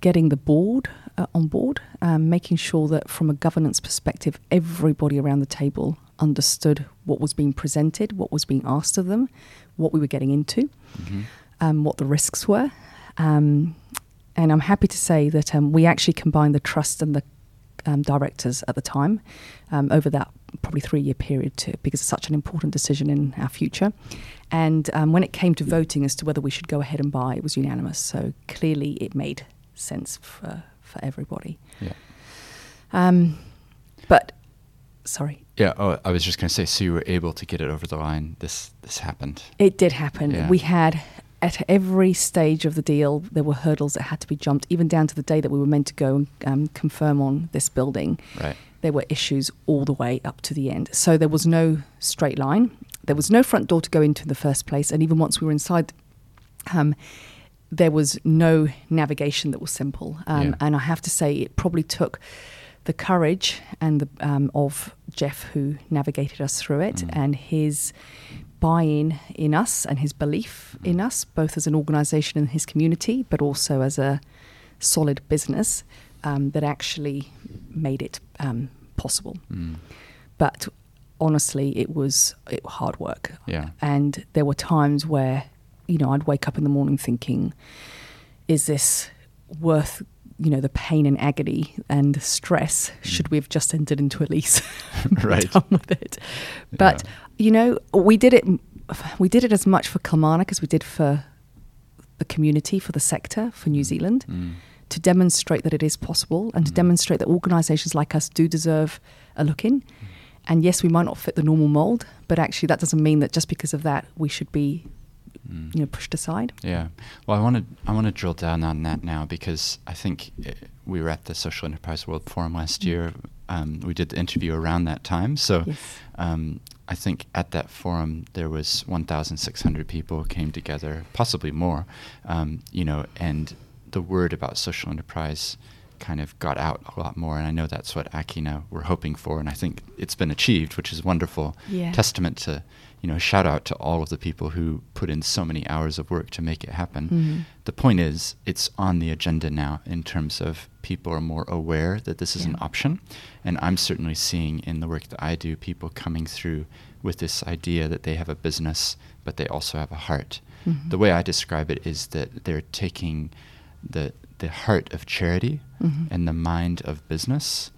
getting the board uh, on board, um, making sure that from a governance perspective, everybody around the table understood what was being presented, what was being asked of them, what we were getting into, Mhm. um, what the risks were. Um, and I'm happy to say that um, we actually combined the trust and the um, directors at the time um, over that probably three year period too, because it's such an important decision in our future. And um, when it came to voting as to whether we should go ahead and buy, it was unanimous. So clearly it made sense for, for everybody. Yeah. Um, but, sorry, Yeah. Oh, I was just going to say, so you were able to get it over the line. This this happened. It did happen. Yeah. We had at every stage of the deal, there were hurdles that had to be jumped, even down to the day that we were meant to go and um, confirm on this building. Right. There were issues all the way up to the end. So there was no straight line. There was no front door to go into in the first place. And even once we were inside, um, there was no navigation that was simple. Um, Yeah. And I have to say, it probably took the courage and the, um, of Jeff, who navigated us through it, Mm. and his buy-in in us and his belief in Mm. us, both as an organisation and his community, but also as a solid business um, that actually made it um, possible. Mm. But honestly, it was it, hard work. Yeah. And there were times where, you know, I'd wake up in the morning thinking, is this worth, you know, the pain and agony and stress? Should we have just entered into a lease? <laughs> <laughs> Right. Done with it. But, Yeah. you know, we did it, we did it as much for Kilmarnock as we did for the community, for the sector, for New Zealand Mm. to demonstrate that it is possible and to Mm. demonstrate that organisations like us do deserve a look in. And yes, we might not fit the normal mould, but actually that doesn't mean that just because of that we should be, Mm. you know, pushed aside. Yeah. Well, I want to I want to drill down on that now because I think uh, we were at the Social Enterprise World Forum last Mm. year. Um, we did the interview around that time, so Yes. um, I think at that forum there was 1,600 people came together, possibly more. Um, you know, and the word about social enterprise kind of got out a lot more, and I know that's what Akina were hoping for, and I think it's been achieved, which is wonderful. Yeah. Testament to, you know, shout out to all of the people who put in so many hours of work to make it happen. Mhm. The point is, it's on the agenda now in terms of people are more aware that this is an option. And I'm certainly seeing in the work that I do people coming through with this idea that they have a business, but they also have a heart. Mhm. The way I describe it is that they're taking the, the heart of charity Mhm. and the mind of business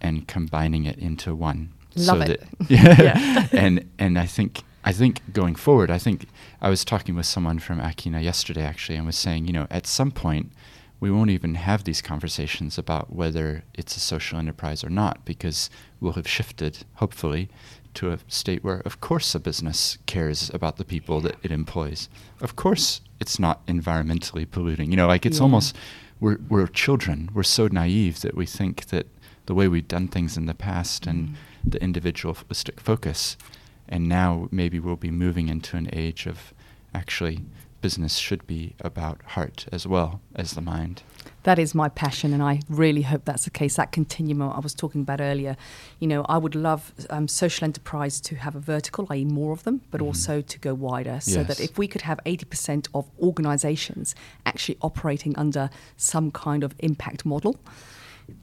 and combining it into one. Love so it. That, <laughs> <laughs> yeah. Yeah. and and I think I think going forward, I think I was talking with someone from Akina yesterday actually, and was saying, you know, at some point we won't even have these conversations about whether it's a social enterprise or not, because we'll have shifted, hopefully, to a state where, of course, a business cares about the people that it employs. Of course, it's not environmentally polluting. You know, like it's Yeah. almost we're we're children. We're so naive that we think that the way we've done things in the past and Mm. the individualistic focus, and now maybe we'll be moving into an age of actually business should be about heart as well as the mind. That is my passion, and I really hope that's the case. That continuum I was talking about earlier. You know, I would love um, social enterprise to have a vertical, i.e., more of them, but Mhm. also to go wider. So that if we could have 80% of organizations actually operating under some kind of impact model,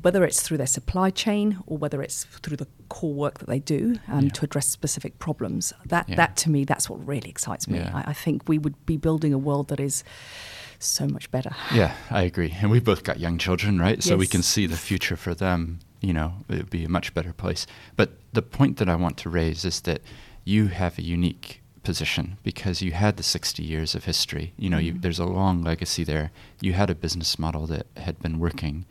whether it's through their supply chain or whether it's through the core work that they do um, Yeah. to address specific problems, that, Yeah. that to me, that's what really excites me. Yeah. I, I think we would be building a world that is so much better. Yeah, I agree. And we've both got young children, right? So we can see the future for them, you know, it would be a much better place. But the point that I want to raise is that you have a unique position because you had the 60 years of history. You know, you, Mhm. there's a long legacy there. You had a business model that had been working.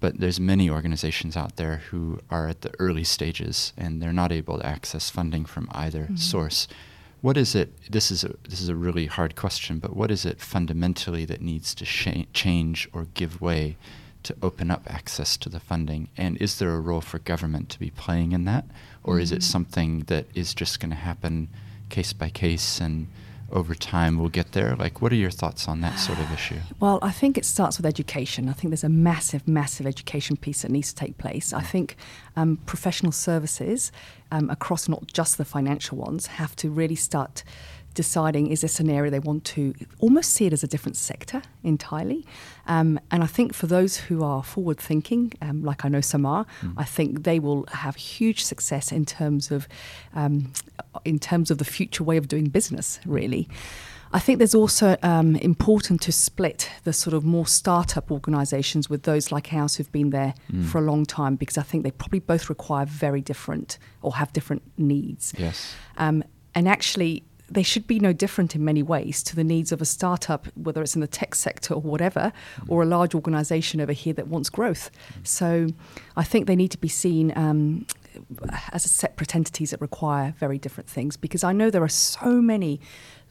But there's many organizations out there who are at the early stages and they're not able to access funding from either Mhm. source. What is it? This is a this is a really hard question, but what is it fundamentally that needs to sha- change or give way to open up access to the funding? And is there a role for government to be playing in that, or is it Mhm. something that is just going to happen case by case and over time we'll get there? Like, what are your thoughts on that sort of issue? <sighs> Well, I think it starts with education. I think there's a massive, massive education piece that needs to take place. I think um, professional services um, across not just the financial ones have to really start deciding is this an area they want to almost see it as a different sector entirely. Um, and I think for those who are forward thinking, um, like I know some are, mm. I think they will have huge success in terms of um, in terms of the future way of doing business. Really. I think there's also um, important to split the sort of more startup organisations with those like ours who've been there mm. for a long time because I think they probably both require very different or have different needs. Yes. Um, and actually, they should be no different in many ways to the needs of a startup, whether it's in the tech sector or whatever, mm. or a large organization over here that wants growth. Mm. So I think they need to be seen um, as a separate entities that require very different things because I know there are so many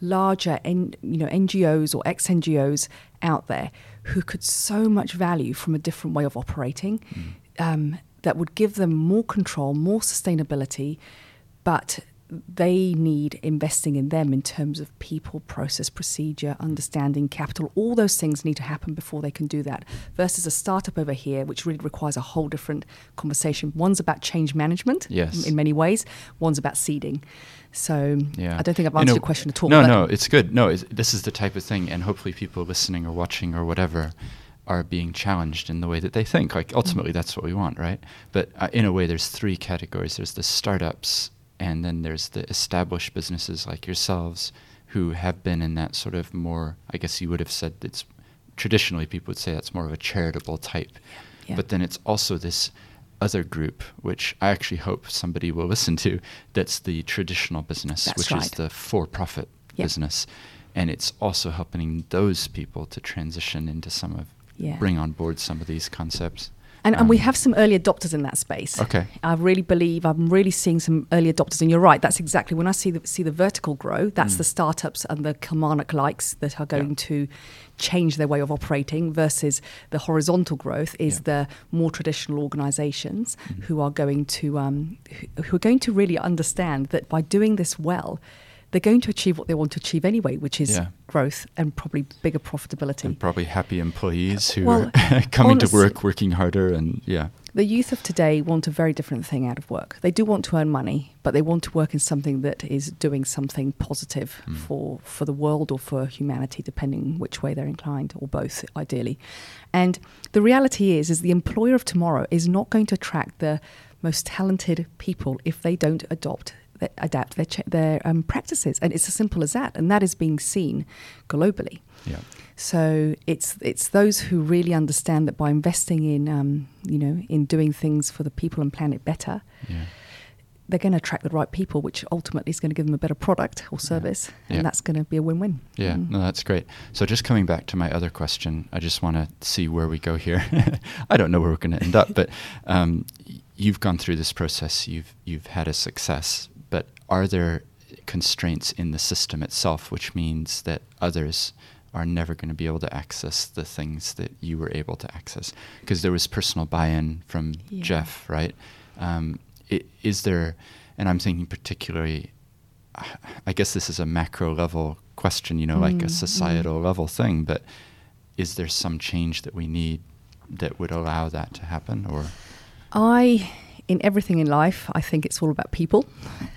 larger you know, NGOs or ex NGOs out there who could so much value from a different way of operating mm. um, that would give them more control, more sustainability, but they need investing in them in terms of people, process, procedure, understanding, capital. All those things need to happen before they can do that. Versus a startup over here, which really requires a whole different conversation. One's about change management yes. in many ways, one's about seeding. So yeah. I don't think I've answered you know, your question at all. No, no, it's good. No, it's, this is the type of thing, and hopefully people listening or watching or whatever are being challenged in the way that they think. Like ultimately, mm-hmm. that's what we want, right? But uh, in a way, there's three categories. There's the startups and then there's the established businesses like yourselves who have been in that sort of more i guess you would have said it's traditionally people would say that's more of a charitable type yeah. but then it's also this other group which i actually hope somebody will <laughs> listen to that's the traditional business that's which right. is the for-profit yeah. business and it's also helping those people to transition into some of yeah. bring on board some of these concepts and, um, and we um, have some early adopters in that space. Okay. I really believe I'm really seeing some early adopters, and you're right. That's exactly when I see the see the vertical grow. That's mm. the startups and the Kilmarnock likes that are going yeah. to change their way of operating. Versus the horizontal growth is yeah. the more traditional organisations mm. who are going to um, who, who are going to really understand that by doing this well, they're going to achieve what they want to achieve anyway, which is yeah. growth and probably bigger profitability. And probably happy employees who well, are <laughs> coming honestly, to work, working harder, and yeah. The youth of today want a very different thing out of work. They do want to earn money, but they want to work in something that is doing something positive mm. for, for the world or for humanity, depending which way they're inclined, or both, ideally. And the reality is, is the employer of tomorrow is not going to attract the most talented people if they don't adopt adapt their, their um, practices. And it's as simple as that. And that is being seen globally. Yeah. So it's it's those who really understand that by investing in um, you know in doing things for the people and planet better, yeah. they're going to attract the right people, which ultimately is going to give them a better product or service, yeah. and that's going to be a win-win. Yeah, mm. no, that's great. So just coming back to my other question, I just want to see where we go here. <laughs> I don't know where we're going to end up, but um, you've gone through this process. You've you've had a success but are there constraints in the system itself, which means that others are never going to be able to access the things that you were able to access? Because there was personal buy-in from yeah. Jeff, right? Um, it, is there, and I'm thinking particularly, I guess this is a macro level question, you know, mm, like a mm, societal mm. level thing, but is there some change that we need that would allow that to happen, or? I in everything in life, I think it's all about people.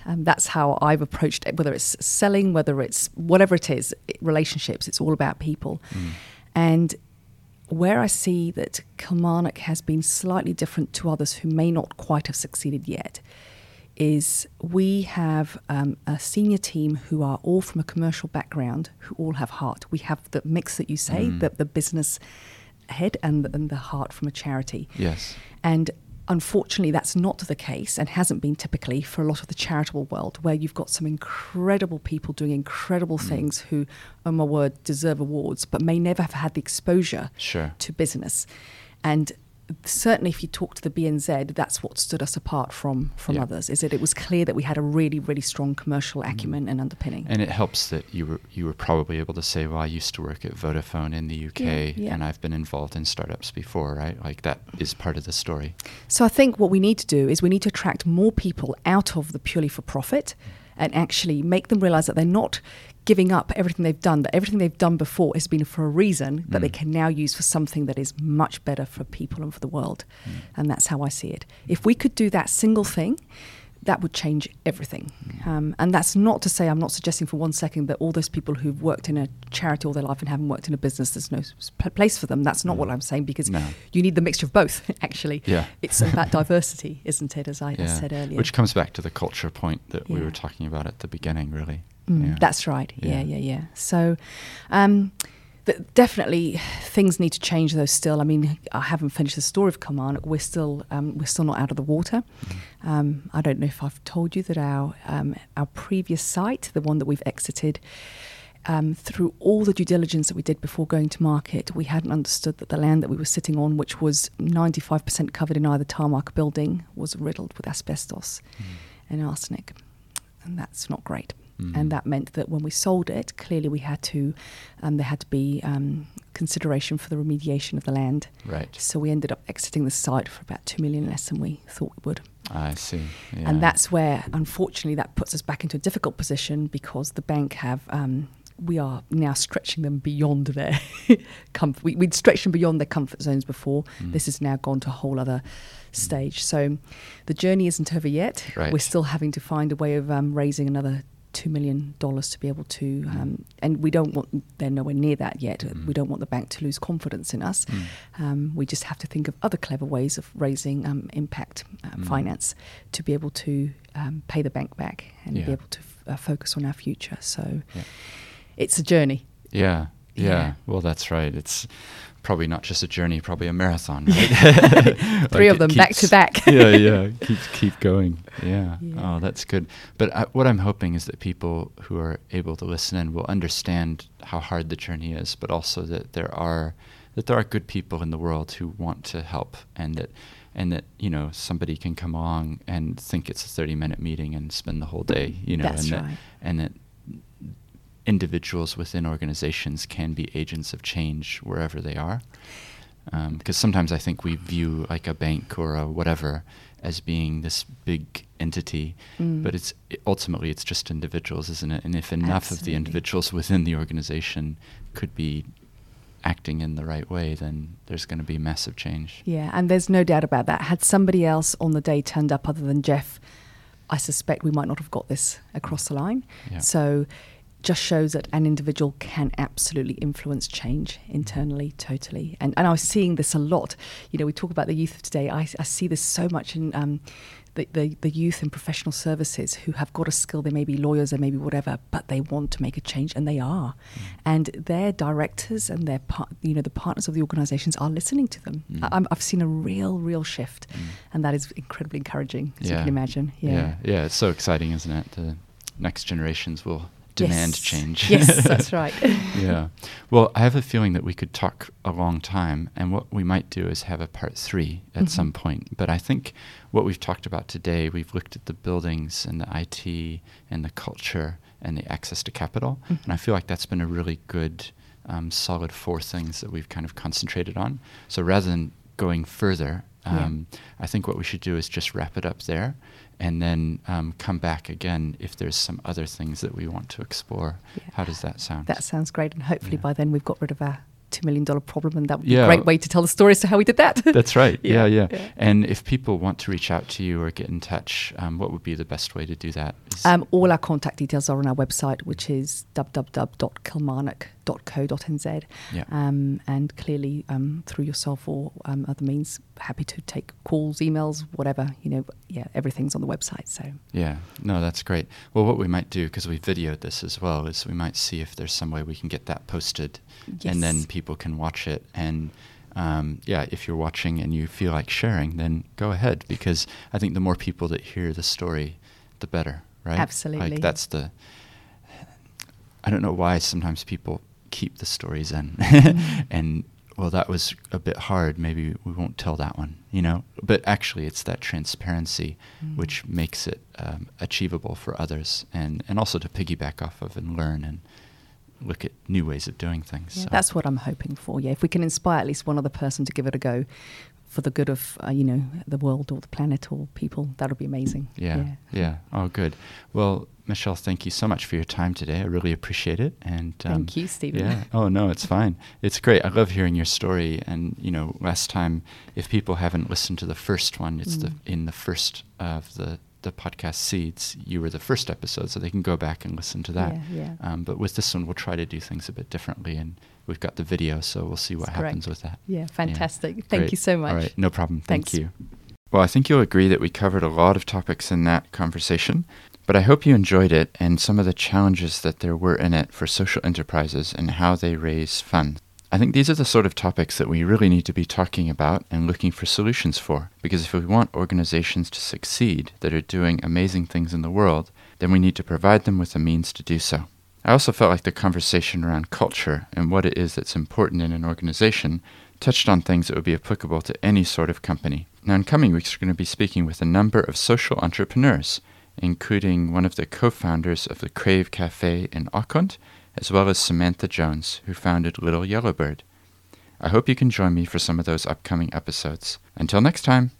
And that's how I've approached it, whether it's selling, whether it's whatever it is, relationships, it's all about people. Mm. And where I see that Kilmarnock has been slightly different to others who may not quite have succeeded yet is we have um, a senior team who are all from a commercial background, who all have heart. We have the mix that you say, mm. the, the business head and, and the heart from a charity. Yes. And Unfortunately, that's not the case and hasn't been typically for a lot of the charitable world, where you've got some incredible people doing incredible mm. things who, oh my word, deserve awards, but may never have had the exposure sure. to business. And certainly if you talk to the BNZ, that's what stood us apart from from yeah. others. Is that it was clear that we had a really really strong commercial mm-hmm. acumen mm. and underpinning. And it helps that you were you were probably able to say, "Well, I used to work at Vodafone in the UK, yeah, yeah. and I've been involved in startups before." Right, like that is part of the story. So I think what we need to do is we need to attract more people out of the purely for profit and actually make them realize that they're not giving up everything they've done, that everything they've done before has been for a reason that they Mm. can now use for something that is much better for people and for the world. Mm. And that's how I see it. If we could do that single thing, that would change everything. Mm. Um, and that's not to say I'm not suggesting for one second that all those people who've worked in a charity all their life and haven't worked in a business, there's no place for them. That's not what I'm saying because No. you need the mixture of both, <laughs> actually. Yeah. It's about <laughs> diversity, isn't it, as I, I said earlier? Which comes back to the culture point that we were talking about at the beginning, really. Mm, Yeah. That's right. Yeah, Yeah. yeah, yeah. So, um, th- definitely things need to change. Though still, I mean, I haven't finished the story of Kilmarnock. We're still um, we're still not out of the water. Mm-hmm. Um, I don't know if I've told you that our um, our previous site, the one that we've exited. Um, through all the due diligence that we did before going to market, we hadn't understood that the land that we were sitting on, which was 95% covered in either tarmac building, was riddled with asbestos and arsenic. And that's not great. Mm. And that meant that when we sold it, clearly we had to, um, there had to be um, consideration for the remediation of the land. Right. So we ended up exiting the site for about two million less than we thought we would. I see. Yeah. And that's where, unfortunately, that puts us back into a difficult position because the bank have. Um, we are now stretching them beyond their <laughs> comfort. We, we'd stretched them beyond their comfort zones before. Mm. This has now gone to a whole other stage. So the journey isn't over yet. Right. We're still having to find a way of um, raising another two million dollars to be able to, um, and we don't want. They're nowhere near that yet. Mm. We don't want the bank to lose confidence in us. Mm. Um, we just have to think of other clever ways of raising um, impact uh, Mm. finance to be able to um, pay the bank back and Yeah. be able to f- uh, focus on our future. So Yeah. it's a journey. Yeah, yeah. Yeah. Well, that's right. It's probably not just a journey, probably a marathon, <laughs> right? <laughs> Three Like of them back to back. <laughs> yeah, yeah. Keep keep going. Yeah. Yeah. Oh, that's good. But I, what I'm hoping is that people who are able to listen in will understand how hard the journey is, but also that there are that there are good people in the world who want to help, and that and that you know somebody can come along and think it's a 30 minute meeting and spend the whole day, you know, That's and that and that individuals within organizations can be agents of change wherever they are. Because sometimes I think we view like a bank or a whatever as being this big entity, Mm. but it's it, ultimately it's just individuals, isn't it? And if enough of the individuals within the organization could be acting in the right way, then there's going to be massive change. Yeah, and there's no doubt about that. Had somebody else on the day turned up other than Jeff, I suspect we might not have got this across the line. Yeah. So just shows that an individual can absolutely influence change internally, totally. And and I was seeing this a lot. You know, we talk about the youth of today. I, I see this so much in um, the, the the youth in professional services who have got a skill. They may be lawyers, they may be whatever, but they want to make a change, and they are. And their directors and their par- you know the partners of the organisations are listening to them. Mm. I, I've seen a real, real shift, Mm. and that is incredibly encouraging, as you can imagine. yeah, Yeah. yeah. It's so exciting, isn't it? The next generations will demand Yes. change. Yes, that's <laughs> right. yeah. Well, I have a feeling that we could talk a long time, and what we might do is have a part three at Mhm. some point. But I think what we've talked about today, we've looked at the buildings and the IT and the culture and the access to capital, Mhm. and I feel like that's been a really good, um, solid four things that we've kind of concentrated on. So rather than going further, Yeah. um, I think what we should do is just wrap it up there. And then um, come back again if there's some other things that we want to explore. Yeah. How does that sound? That sounds great, and hopefully Yeah. by then we've got rid of our two million dollar problem, and that would be Yeah. a great way to tell the story as to how we did that. <laughs> That's right. <laughs> Yeah, yeah. Yeah. And if people want to reach out to you or get in touch, um, what would be the best way to do that? Um, all our contact details are on our website, which is www.kilmarnock.co.nz. Yeah. Um, and clearly, um, through yourself or um, other means, happy to take calls, emails, whatever. You know, yeah, everything's on the website. So yeah. No, that's great. Well, what we might do, because we videoed this as well, is we might see if there's some way we can get that posted, and then people can watch it. And um, yeah, if you're watching and you feel like sharing, then go ahead, because I think the more people that hear the story, the better, right? Absolutely. Like that's the. I don't know why sometimes people keep the stories in, Mm. <laughs> and well, that was a bit hard. Maybe we won't tell that one, you know. But actually, it's that transparency Mm. which makes it um, achievable for others, and and also to piggyback off of and learn and look at new ways of doing things. yeah, so. that's what I'm hoping for. Yeah, if we can inspire at least one other person to give it a go, for the good of uh, you know the world or the planet or people, that would be amazing. Yeah, yeah, yeah. Oh, good. Well, Michelle, thank you so much for your time today. I really appreciate it. And um, thank you, Steven. Yeah. Oh no, it's <laughs> fine. It's great. I love hearing your story. And you know, last time, if people haven't listened to the first one, it's mm. the in the first of the the podcast seeds. You were the first episode, so they can go back and listen to that. Yeah, yeah. Um, but with this one, we'll try to do things a bit differently and we've got the video, so we'll see what That's happens correct. with that. Yeah, fantastic. Yeah. Thank Great. you so much. All right, no problem. Thanks. Thank you. Well, I think you'll agree that we covered a lot of topics in that conversation, but I hope you enjoyed it and some of the challenges that there were in it for social enterprises and how they raise funds. I think these are the sort of topics that we really need to be talking about and looking for solutions for. Because if we want organizations to succeed that are doing amazing things in the world, then we need to provide them with the means to do so. I also felt like the conversation around culture and what it is that's important in an organization touched on things that would be applicable to any sort of company. Now, in coming weeks, we're going to be speaking with a number of social entrepreneurs, including one of the co founders of the Crave Cafe in Auckland, as well as Samantha Jones, who founded Little Yellowbird. I hope you can join me for some of those upcoming episodes. Until next time.